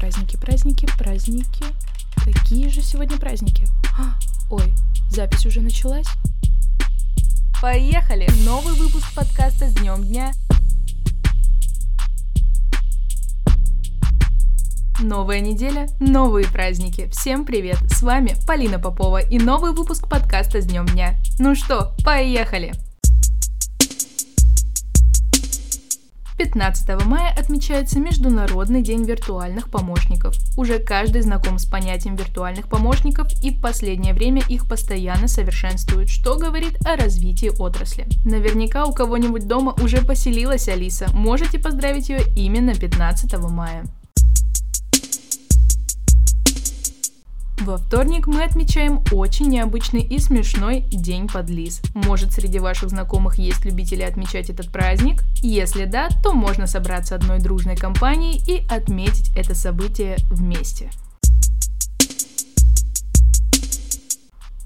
Праздники, праздники, праздники. Какие же сегодня праздники? А, ой, запись уже началась? Поехали! Новый выпуск подкаста с днем дня. Новая неделя, новые праздники. Всем привет! С вами Полина Попова и новый выпуск подкаста с днем дня. Ну что, поехали! 15 мая отмечается Международный день виртуальных помощников. Уже каждый знаком с понятием виртуальных помощников и в последнее время их постоянно совершенствуют, что говорит о развитии отрасли. Наверняка у кого-нибудь дома уже поселилась Алиса, можете поздравить ее именно 15 мая. Во вторник мы отмечаем очень необычный и смешной День подлиз. Может, среди ваших знакомых есть любители отмечать этот праздник? Если да, то можно собраться одной дружной компанией и отметить это событие вместе.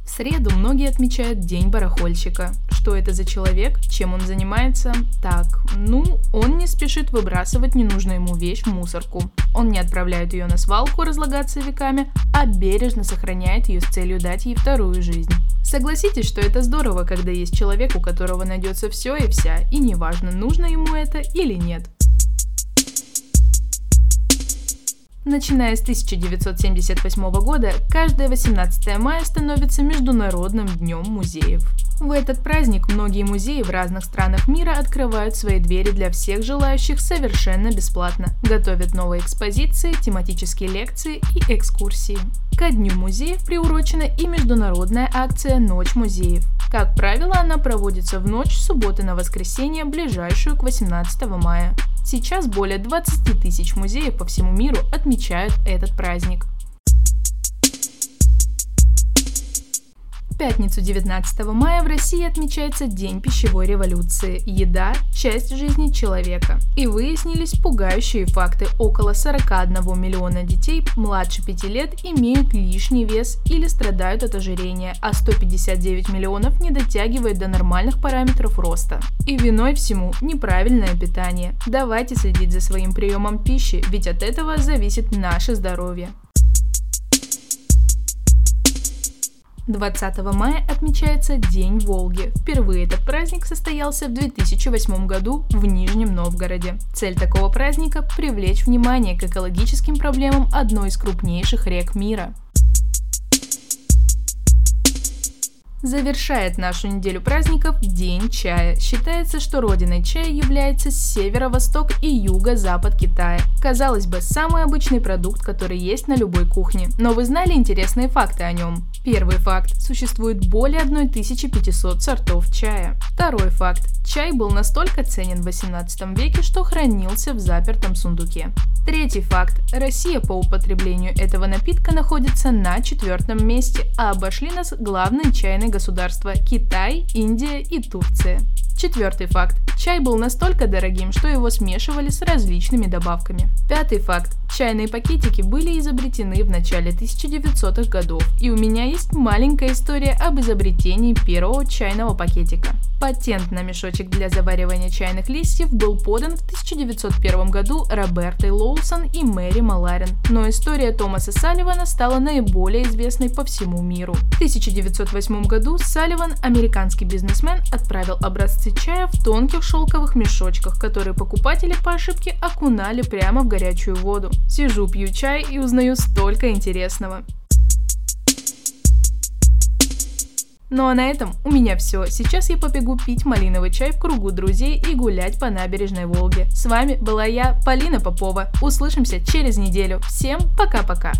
В среду многие отмечают День барахольщика. Что это за человек, чем он занимается? Так, ну, он не спешит выбрасывать ненужную ему вещь в мусорку. Он не отправляет ее на свалку разлагаться веками, а бережно сохраняет ее с целью дать ей вторую жизнь. Согласитесь, что это здорово, когда есть человек, у которого найдется все и вся, и неважно, нужно ему это или нет. Начиная с 1978 года, каждое 18 мая становится Международным днем музеев. В этот праздник многие музеи в разных странах мира открывают свои двери для всех желающих совершенно бесплатно, готовят новые экспозиции, тематические лекции и экскурсии. Ко Дню музеев приурочена и международная акция «Ночь музеев». Как правило, она проводится в ночь субботы на воскресенье, ближайшую к 18 мая. Сейчас более 20 тысяч музеев по всему миру отмечают этот праздник. В пятницу 19 мая в России отмечается День пищевой революции. Еда – часть жизни человека. И выяснились пугающие факты. Около 41 миллиона детей младше 5 лет имеют лишний вес или страдают от ожирения, а 159 миллионов не дотягивают до нормальных параметров роста. И виной всему неправильное питание. Давайте следить за своим приемом пищи, ведь от этого зависит наше здоровье. 20 мая отмечается День Волги. Впервые этот праздник состоялся в 2008 году в Нижнем Новгороде. Цель такого праздника – привлечь внимание к экологическим проблемам одной из крупнейших рек мира. Завершает нашу неделю праздников День чая. Считается, что родиной чая является северо-восток и юго-запад Китая. Казалось бы, самый обычный продукт, который есть на любой кухне. Но вы знали интересные факты о нем? Первый факт. Существует более 1500 сортов чая. Второй факт. Чай был настолько ценен в 18 веке, что хранился в запертом сундуке. Третий факт. Россия по употреблению этого напитка находится на четвертом месте, а обошли нас главные чайные государства – Китай, Индия и Турция. Четвертый факт. Чай был настолько дорогим, что его смешивали с различными добавками. Пятый факт. Чайные пакетики были изобретены в начале 1900-х годов, и у меня есть маленькая история об изобретении первого чайного пакетика. Патент на мешочек для заваривания чайных листьев был подан в 1901 году Робертой Лоусон и Мэри Маларин, но история Томаса Салливана стала наиболее известной по всему миру. В 1908 году Салливан, американский бизнесмен, отправил образцы чая в тонких шелковых мешочках, которые покупатели по ошибке окунали прямо в горячую воду. Сижу, пью чай и узнаю столько интересного. Ну а на этом у меня все. Сейчас я побегу пить малиновый чай в кругу друзей и гулять по набережной Волги. С вами была я, Полина Попова. Услышимся через неделю. Всем пока-пока.